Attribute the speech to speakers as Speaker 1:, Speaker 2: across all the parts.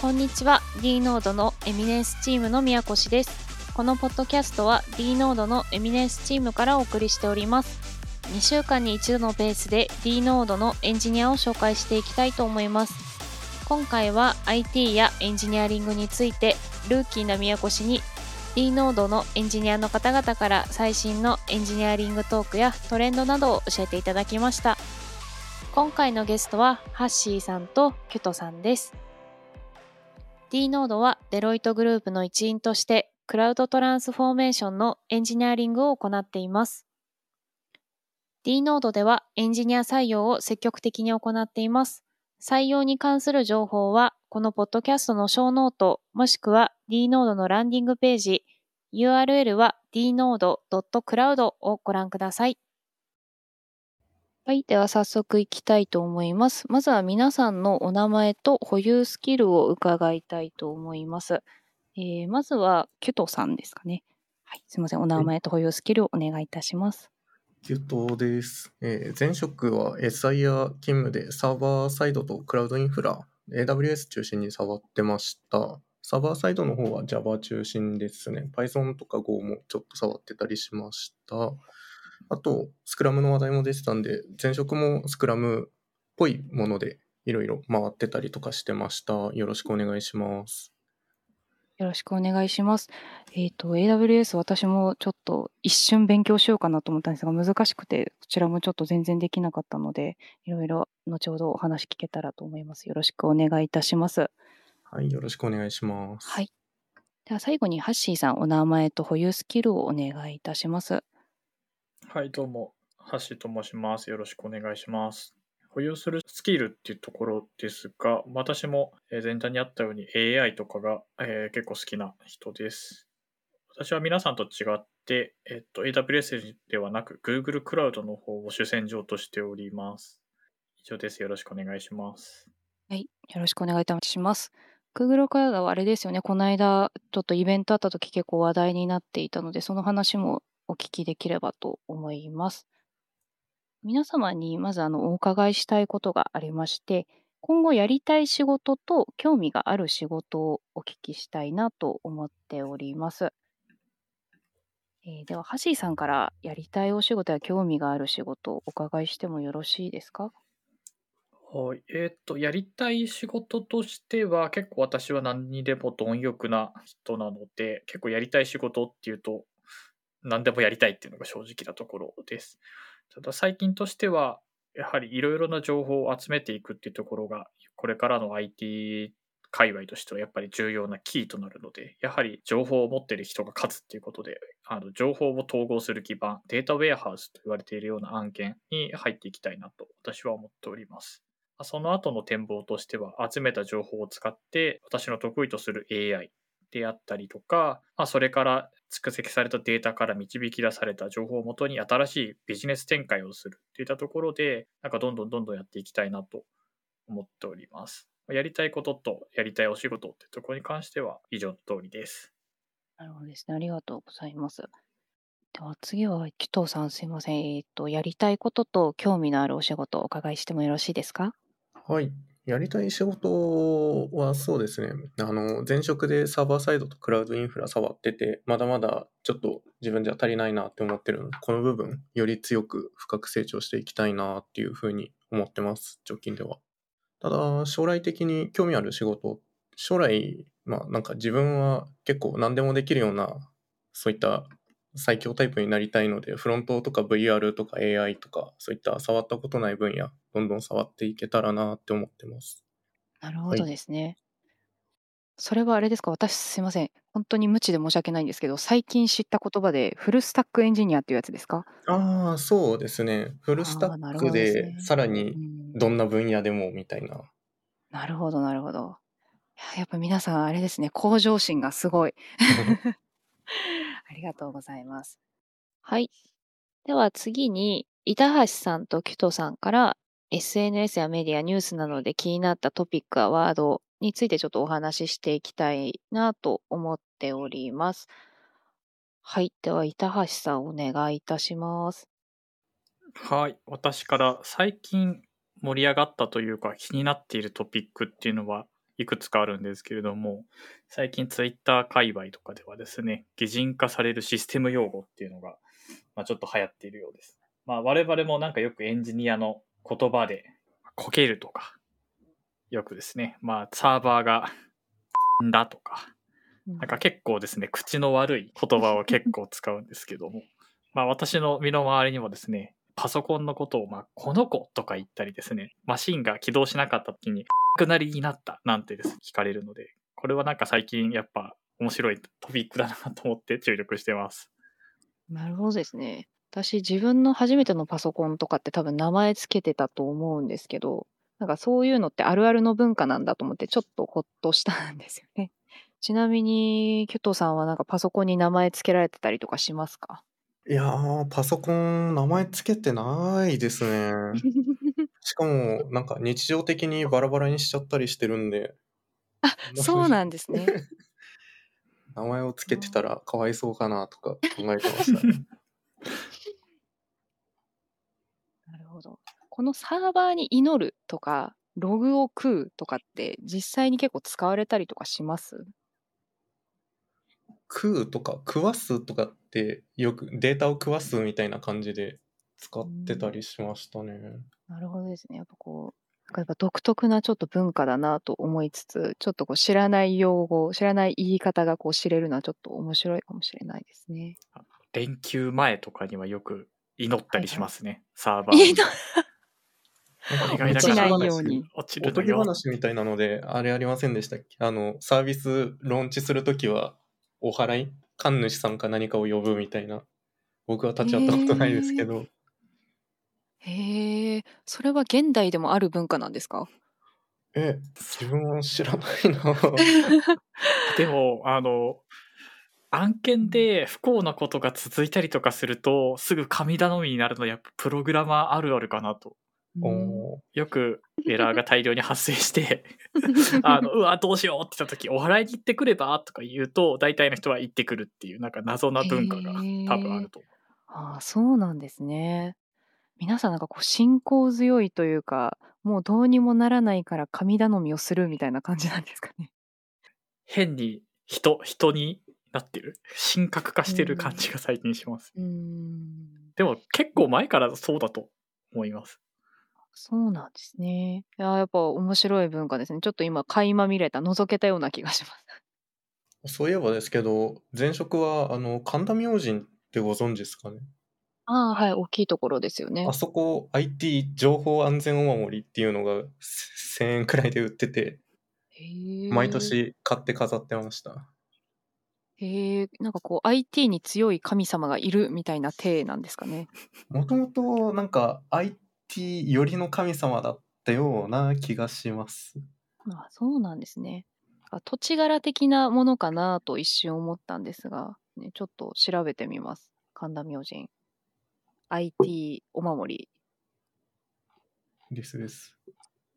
Speaker 1: こんにちは。D ノードのエミネンスチームの宮越です。このポッドキャストは D ノードのエミネンスチームからお送りしております。2週間に一度のペースで D ノードのエンジニアを紹介していきたいと思います。今回は IT やエンジニアリングについてルーキーな宮越に D ノードのエンジニアの方々から最新のエンジニアリングトークやトレンドなどを教えていただきました。今回のゲストはハッシーさんとキュトさんです。D ノードはデロイトグループの一員としてクラウドトランスフォーメーションのエンジニアリングを行っています D ノードではエンジニア採用を積極的に行っています採用に関する情報はこのポッドキャストのショーノートもしくは D ノードのランディングページ URL は dnode.cloud をご覧ください。はい。では早速いきたいと思います。まずは皆さんのお名前と保有スキルを伺いたいと思います。えー、まずは、キュトさんですかね。はい。すみません。お名前と保有スキルをお願いいたします。
Speaker 2: キュトです。えー、前職は SIR 勤務でサーバーサイドとクラウドインフラ、AWS 中心に触ってました。サーバーサイドの方は Java 中心ですね。Python とか Go もちょっと触ってたりしました。あと、スクラムの話題も出てたんで、前職もスクラムっぽいものでいろいろ回ってたりとかしてました。よろしくお願いします。
Speaker 1: よろしくお願いします。えっ、ー、と、AWS 私もちょっと一瞬勉強しようかなと思ったんですが、難しくて、こちらもちょっと全然できなかったので、いろいろ後ほどお話聞けたらと思います。よろしくお願いいたします。
Speaker 2: はい、よろしくお願いします。
Speaker 1: はい。では最後にハッシーさん、お名前と保有スキルをお願いいたします。
Speaker 3: はい、どうも、橋と申します。よろしくお願いします。保有するスキルっていうところですが、私も全体にあったように AI とかが、えー、結構好きな人です。私は皆さんと違って、えっと、AWS ではなく Google クラウドの方を主戦場としております。以上です。よろしくお願いします。
Speaker 1: はい、よろしくお願いいたします。Google クラウドはあれですよね、この間、ちょっとイベントあった時結構話題になっていたので、その話もお聞きできればと思います。皆様にまずあのお伺いしたいことがありまして、今後やりたい仕事と興味がある仕事をお聞きしたいなと思っております。えー、では、ハシーさんからやりたいお仕事や興味がある仕事をお伺いしてもよろしいですか？
Speaker 3: はい。えっと、やりたい仕事としては、結構私は何にでも貪欲な人なので、結構やりたい仕事っていうと、何でもやりたいっていうのが正直なところです。ただ最近としては、やはりいろいろな情報を集めていくっていうところが、これからの IT 界隈としてはやっぱり重要なキーとなるので、やはり情報を持っている人が勝つっていうことで、あの情報を統合する基盤、データウェアハウスと言われているような案件に入っていきたいなと私は思っております。その後の展望としては、集めた情報を使って私の得意とする AI であったりとか、まあ、それから蓄積されたデータから導き出された情報をもとに新しいビジネス展開をするといったところで、なんかどんどんどんどんやっていきたいなと思っております。やりたいこととやりたいお仕事ってところに関しては以上の通りです。
Speaker 1: なるほどですね。ありがとうございます。では次は、紀藤さんすいません。えっ、と、やりたいことと興味のあるお仕事をお伺いしてもよろしいですか？
Speaker 2: はい。やりたい仕事はそうですね。あの、前職でサーバーサイドとクラウドインフラ触ってて、まだまだちょっと自分じゃ足りないなって思ってるので、この部分、より強く深く成長していきたいなっていうふうに思ってます、直近では。ただ、将来的に興味ある仕事、将来、まあなんか自分は結構何でもできるような、そういった最強タイプになりたいので、フロントとか VR とか AI とか、そういった触ったことない分野、どんどん触っていけたらなって思ってます。
Speaker 1: なるほどですね。はい、それはあれですか、私すいません。本当に無知で申し訳ないんですけど、最近知った言葉で、フルスタックエンジニアっていうやつですか？
Speaker 2: ああ、そうですね。フルスタックで、さらにどんな分野でもみたいな。
Speaker 1: なるほど、なるほど。やっぱ皆さん、あれですね、向上心がすごい。ありがとうございます。はい。では次に、板橋さんとキュトさんから SNS やメディア、ニュースなどで気になったトピックやワードについてちょっとお話ししていきたいなと思っております。はい。では、板橋さんお願いいたします。
Speaker 3: はい。私から最近盛り上がったというか気になっているトピックっていうのはいくつかあるんですけれども、最近ツイッター界隈とかではですね、擬人化されるシステム用語っていうのが、まあ、ちょっと流行っているようです。まあ、我々もなんかよくエンジニアの言葉で、こけるとか、よくですね、まあ、サーバーが、んだとか、なんか結構ですね、口の悪い言葉を結構使うんですけども、まあ私の身の回りにもですね、パソコンのことを、まあ、この子とか言ったりですね、マシンが起動しなかった時に、くなりになったなんてです聞かれるので、これはなんか最近やっぱ面白いトピックだなと思って注力してます。
Speaker 1: なるほどですね。私、自分の初めてのパソコンとかって多分名前つけてたと思うんですけど、なんかそういうのってあるあるの文化なんだと思ってちょっとほっとしたんですよね。ちなみに、キュトさんはなんかパソコンに名前つけられてたりとかしますか？
Speaker 2: いやー、パソコン名前つけてないですね。しかも、なんか日常的にバラバラにしちゃったりしてるんで、
Speaker 1: あ、そうなんですね。
Speaker 2: 名前をつけてたらかわいそうかなとか考えてましたね。
Speaker 1: なるほど。このサーバーに祈るとか、ログを食うとかって実際に結構使われたりとかします？
Speaker 2: 食うとか食わすとかってよくデータを食わすみたいな感じで使ってたりしましたね。
Speaker 1: なるほどですね。やっぱこう、なんかやっぱ独特なちょっと文化だなと思いつつ、ちょっとこう知らない用語、知らない言い方がこう知れるのはちょっと面白いかもしれないですね。
Speaker 3: 連休前とかにはよく祈ったりしますね、サーバーに。
Speaker 1: いいの
Speaker 2: なんか
Speaker 1: 落ちないように。
Speaker 3: 落ち
Speaker 2: おとぎ。話みたいなので、あれありませんでしたっけ？あの、サービスローンチするときは、お払い？神主さんか何かを呼ぶみたいな。僕は立ち会ったことないですけど、
Speaker 1: へえ、それは現代でもある文化なんですか？
Speaker 2: え、自分は知らないな。
Speaker 3: でも、あの、案件で不幸なことが続いたりとかすると、すぐ神頼みになるのはやっぱプログラマーあるあるかなと。よくエラーが大量に発生して、あの、うわ、どうしようって言った時、お払いに行ってくればとか言うと、大体の人は行ってくるっていう、なんか謎な文化が多分あると思う。
Speaker 1: ああ、そうなんですね。皆さんなんかこう信仰強いというか、もうどうにもならないから神頼みをするみたいな感じなんですかね。
Speaker 3: 変に人、人になってる？神格化してる感じが最近します。
Speaker 1: うーん。
Speaker 3: でも結構前からそうだと思います。
Speaker 1: そうなんですね。いやー、やっぱ面白い文化ですね。ちょっと今垣間見れた、覗けたような気がします。
Speaker 2: そういえばですけど、前職は、あの、神田明神ってご存知ですかね？
Speaker 1: ああ、はい、大きいところですよね
Speaker 2: あ。そこ IT 情報安全お守りっていうのが1000円くらいで売ってて。毎。年買って飾ってました。
Speaker 1: へえ、なんかこう IT に強い神様がいるみたいな体なんですかね？
Speaker 2: もともとなんか IT 寄りの神様だったような気がします。
Speaker 1: あそうなんですね。あ土地柄的なものかなと一瞬思ったんですが、ね、ちょっと調べてみます。神田明神。IT お守り。
Speaker 2: ですです。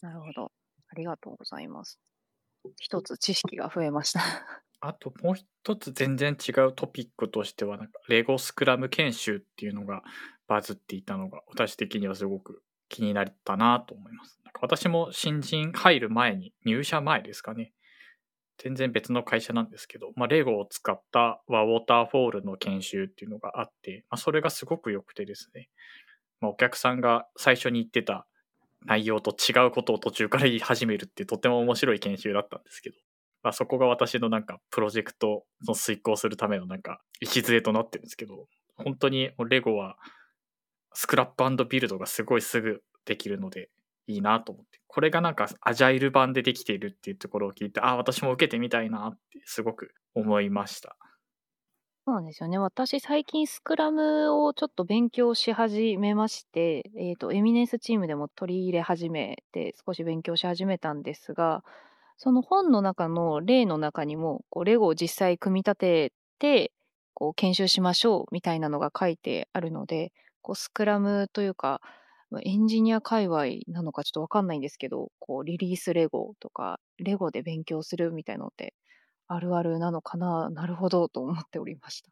Speaker 1: なるほど。ありがとうございます。一つ知識が増えました。
Speaker 3: あともう一つ全然違うトピックとしては、なんかレゴスクラム研修っていうのがバズっていたのが、私的にはすごく気になったなと思います。私も新人入る前に、入社前ですかね。全然別の会社なんですけど、まあ、レゴを使ったワウォーターフォールの研修っていうのがあって、まあ、それがすごく良くてですね、まあ、お客さんが最初に言ってた内容と違うことを途中から言い始めるってとても面白い研修だったんですけど、まあ、そこが私のなんかプロジェクトの遂行するためのなんか礎となってるんですけど、本当にレゴはスクラップビルドがすごいすぐできるのでいいなと思って、これがなんかアジャイル版でできているっていうところを聞いて、ああ、私も受けてみたいなってすごく思いました。
Speaker 1: そうなんですよね。私、最近スクラムをちょっと勉強し始めまして、えっ、と、エミネンスチームでも取り入れ始めて、少し勉強し始めたんですが、その本の中の例の中にも、こうレゴを実際組み立てて、こう研修しましょうみたいなのが書いてあるので、こうスクラムというか、エンジニア界隈なのかちょっとわかんないんですけど、こうリリースレゴとか、レゴで勉強するみたいのって、あるあるなのかな、なるほどと思っておりました。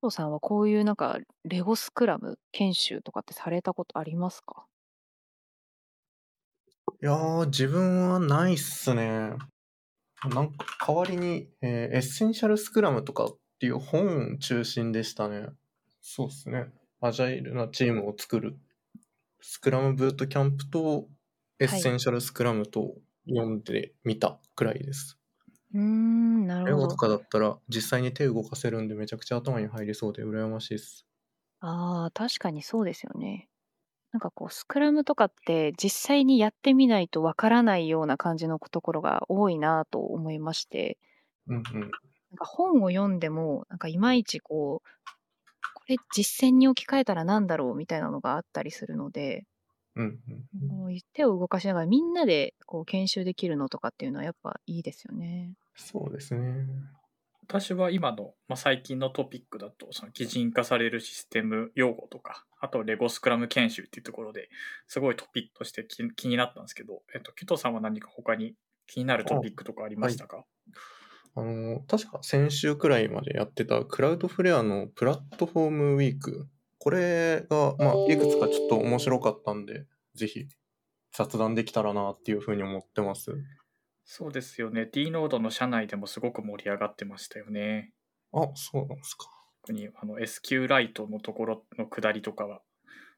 Speaker 1: キュトさんはこういうなんかレゴスクラム研修とかってされたことありますか？
Speaker 2: いやー、自分はないっすね。なんか代わりに、えーエッセンシャルスクラムとかっていう本中心でしたね。そうですね。アジャイルなチームを作る。スクラムブートキャンプとエッセンシャルスクラムと読んでみたくらいです。
Speaker 1: うーん、なるほど。
Speaker 2: 英語とかだったら実際に手動かせるんでめちゃくちゃ頭に入りそうで羨ましいです。
Speaker 1: ああ、確かにそうですよね。なんかこう、スクラムとかって実際にやってみないとわからないような感じのところが多いなと思いまして、
Speaker 2: うんうん。
Speaker 1: なんか本を読んでも、なんかいまいちこう、これ実践に置き換えたらなんだろうみたいなのがあったりするので、
Speaker 2: うんうんうん。
Speaker 1: 手を動かしながらみんなでこう研修できるのとかっていうのはやっぱいいですよね。
Speaker 2: そうですね。
Speaker 3: 私は今の、まあ、最近のトピックだとその擬人化されるシステム用語とかあとレゴスクラム研修っていうところですごいトピックとして気気になったんですけど、えっと、キトさんは何か他に気になるトピックとかありましたか、
Speaker 2: あの、確か先週くらいまでやってたクラウドフレアのプラットフォームウィーク。これが、まあ、いくつかちょっと面白かったんで、ぜひ雑談できたらなっていうふうに思ってます。
Speaker 3: そうですよね D ノードの社内でもすごく盛り上がってましたよね
Speaker 2: あ、そうなんですか。
Speaker 3: 特にあの SQ ライトのところの下りとかは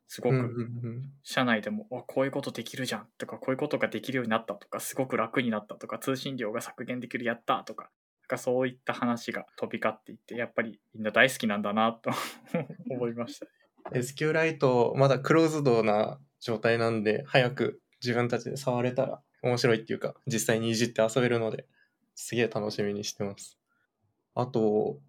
Speaker 3: すごく
Speaker 2: うん。
Speaker 3: 社内でも、あこういうことできるじゃんとかこういうことができるようになったとかすごく楽になったとか通信量が削減できるやったとかなんかそういった話が飛び交っていてやっぱりみんな大好きなんだなと 思いました。
Speaker 2: SQ ライト、まだクローズドな状態なんで、早く自分たちで触れたら面白いっていうか、実際にいじって遊べるので、すげえ楽しみにしてます。あと、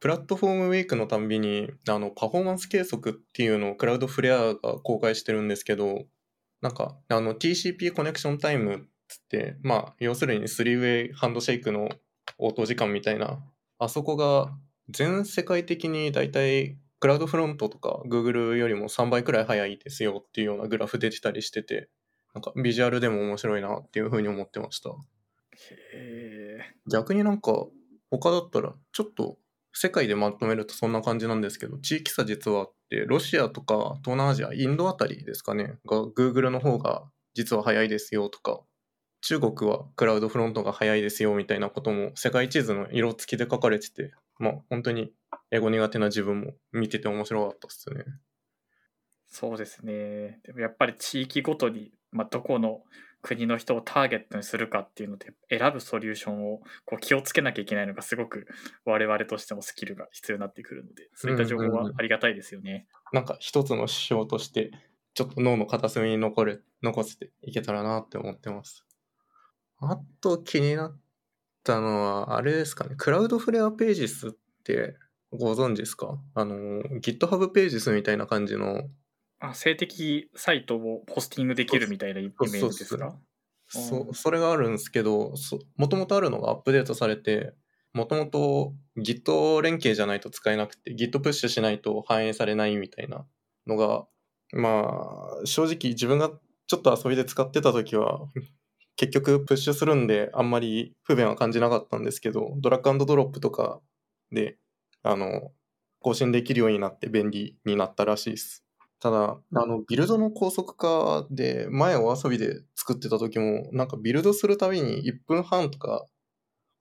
Speaker 2: プラットフォームウィークのたんびに、あの、パフォーマンス計測っていうのをクラウドフレアが公開してるんですけど、なんか、あの、TCP コネクションタイムっつって、まあ、要するに 3way ハンドシェイクの応答時間みたいな、あそこが全世界的にだいたいクラウドフロントとか Google よりも3倍くらい早いですよっていうようなグラフ出てたりしてて、なんかビジュアルでも面白いなっていうふうに思ってました。
Speaker 3: へー
Speaker 2: 逆になんか他だったらちょっと世界でまとめるとそんな感じなんですけど、地域差実はあって、ロシアとか東南アジア、インドあたりですかね、が Google の方が実は早いですよとか、中国はクラウドフロントが早いですよみたいなことも世界地図の色付きで書かれてて、まあ本当に英語苦手な自分も見てて面白かったっすね。
Speaker 3: そうですねでもやっぱり地域ごとに、まあ、どこの国の人をターゲットにするかっていうので選ぶソリューションをこう気をつけなきゃいけないのがすごく我々としてもスキルが必要になってくるのでそういった情報はありがたいですよね。
Speaker 2: なんか一つの指標として、ちょっと脳の片隅に残る、残せていけたらなって思ってます。あと気になったのは、あれですかね、クラウドフレアページスってご存知ですか？あの、GitHub ページスみたいな感じの、
Speaker 3: あ性的サイトをポスティングできるみたいなイメージですか？
Speaker 2: そそれがあるんですけど、そもともとあるのがアップデートされて、もともと Git 連携じゃないと使えなくて、Git プッシュしないと反映されないみたいなのが、まあ、正直自分がちょっと遊びで使ってた時は、結局プッシュするんであんまり不便は感じなかったんですけど、ドラッグアンドドロップとかで、あの、更新できるようになって便利になったらしいです。ただ、あの、ビルドの高速化で、前お遊びで作ってた時も、なんかビルドするたびに1分半とか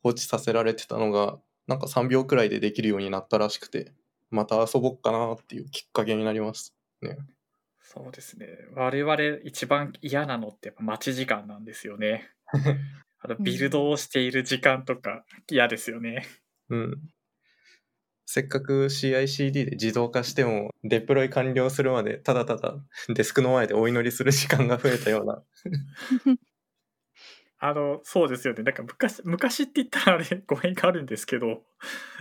Speaker 2: 放置させられてたのが、なんか3秒くらいでできるようになったらしくて、また遊ぼっかなっていうきっかけになります。ね。
Speaker 3: そうですね我々一番嫌なのってやっぱ待ち時間なんですよね。あのビルドをしている時間とか嫌ですよね。
Speaker 2: うん。せっかく CICD で自動化しても、デプロイ完了するまで、ただただデスクの前でお祈りする時間が増えたような。
Speaker 3: あのそうですよねなんか昔昔って言ったらあれ 語弊があるんですけど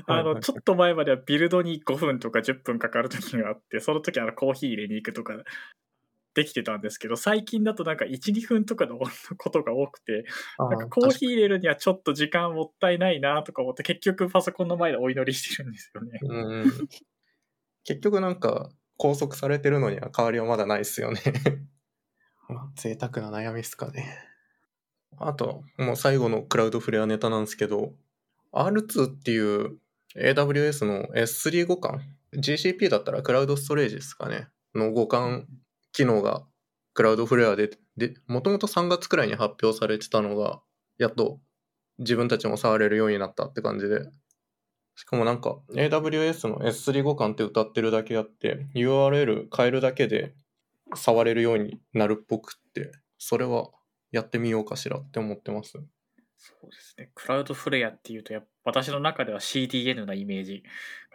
Speaker 3: あのちょっと前まではビルドに5分とか10分かかる時があってその時あのコーヒー入れに行くとかできてたんですけど最近だとなんか12分とかのことが多くてなんかコーヒー入れるにはちょっと時間もったいないなとか思って結局パソコンの前でお祈りしてるんですよね。
Speaker 2: うん。結局なんか、拘束されてるのには変わりはまだないっすよね。まあ、贅沢な悩みっすかね。あと、もう最後のクラウドフレアネタなんですけど、R2 っていう AWS の S3 互換、GCP だったらクラウドストレージですかね、の互換機能がクラウドフレアで、で、もともと3月くらいに発表されてたのが、やっと自分たちも触れるようになったって感じで。しかもなんか AWS の S3 互換って歌ってるだけあって、URL 変えるだけで触れるようになるっぽくって、それはやってみようかしらって思ってます。
Speaker 3: そうですね。クラウドフレアっていうと、やっぱ私の中では CDN なイメージ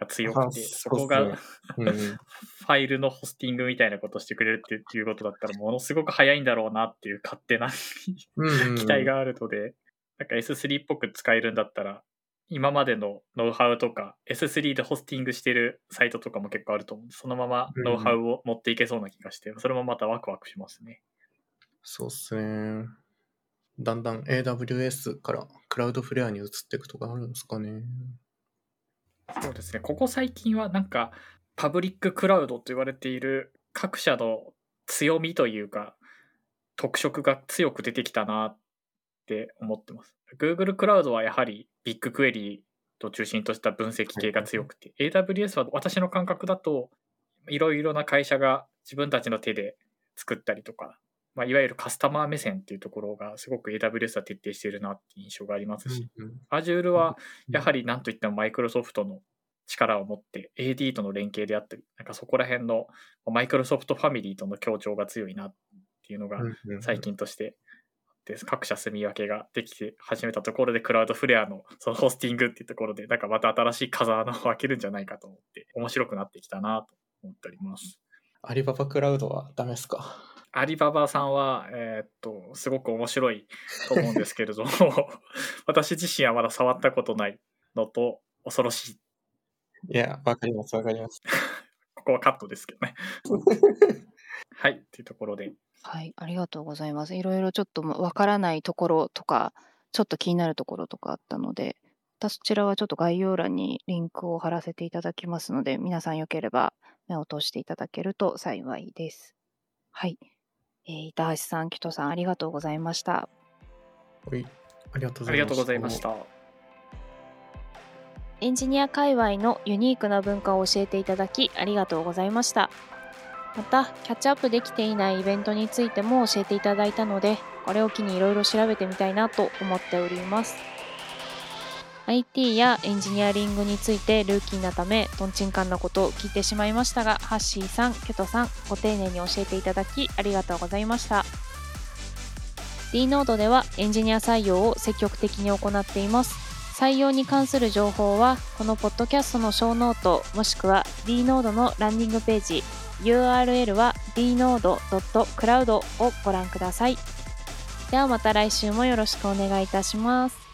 Speaker 3: が強くて、
Speaker 2: あ
Speaker 3: そこが
Speaker 2: そうん。
Speaker 3: ファイルのホスティングみたいなことをしてくれるっていうことだったら、ものすごく早いんだろうなっていう勝手な 期待があるので、なんか S3 っぽく使えるんだったら、今までのノウハウとか、S3 でホスティングしてるサイトとかも結構あると思うんで、そのままノウハウを持っていけそうな気がして、それもまたワクワクしますね。
Speaker 2: そうっすね。だんだん AWS からクラウドフレアに移っていくとかあるんですかね。
Speaker 3: そうですね。ここ最近はなんか、パブリッククラウドと言われている各社の強みというか、特色が強く出てきたなって思ってます。Google クラウドはやはりビッグクエリーと中心とした分析系が強くて、AWS は私の感覚だと、いろいろな会社が自分たちの手で作ったりとか、まあ、いわゆるカスタマー目線っていうところがすごく AWS は徹底しているなって印象がありますし、
Speaker 2: うんうん。
Speaker 3: Azure は
Speaker 2: うん。
Speaker 3: やはり何といってもマイクロソフトの力を持って AD との連携であったり、なんかそこら辺のマイクロソフトファミリーとの協調が強いなっていうのが最近としてで各社住み分けができて始めたところでクラウドフレアのそのホスティングっていうところでなんかまた新しい風穴を開けるんじゃないかと思って面白くなってきたなと思っております。
Speaker 2: アリババクラウドはダメですか？
Speaker 3: アリババさんは、えーっと、すごく面白いと思うんですけれども、私自身はまだ触ったことないのと、恐ろしい。
Speaker 2: いや、わかります、わかります。
Speaker 3: ここはカットですけどね。はい、っていうところで。
Speaker 1: はい、ありがとうございます。いろいろちょっとわからないところとか、ちょっと気になるところとかあったので、そちらはちょっと概要欄にリンクを貼らせていただきますので、皆さんよければ目を通していただけると幸いです。はい。えー板橋さん、キトさん、ありがとうございました。
Speaker 2: はい、ありがとうございました。
Speaker 3: ありがとうございました。
Speaker 1: エンジニア界隈のユニークな文化を教えていただきありがとうございました。また、キャッチアップできていないイベントについても教えていただいたので、これを機にいろいろ調べてみたいなと思っております。IT やエンジニアリングについてルーキーなため、とんちんかんなことを聞いてしまいましたが、ハッシーさん、キュトさん、ご丁寧に教えていただきありがとうございました。D ノードではエンジニア採用を積極的に行っています。採用に関する情報はこのポッドキャストのショーノートもしくは D ノードのランディングページ URL は dnode.cloud をご覧くださいではまた来週もよろしくお願いいたします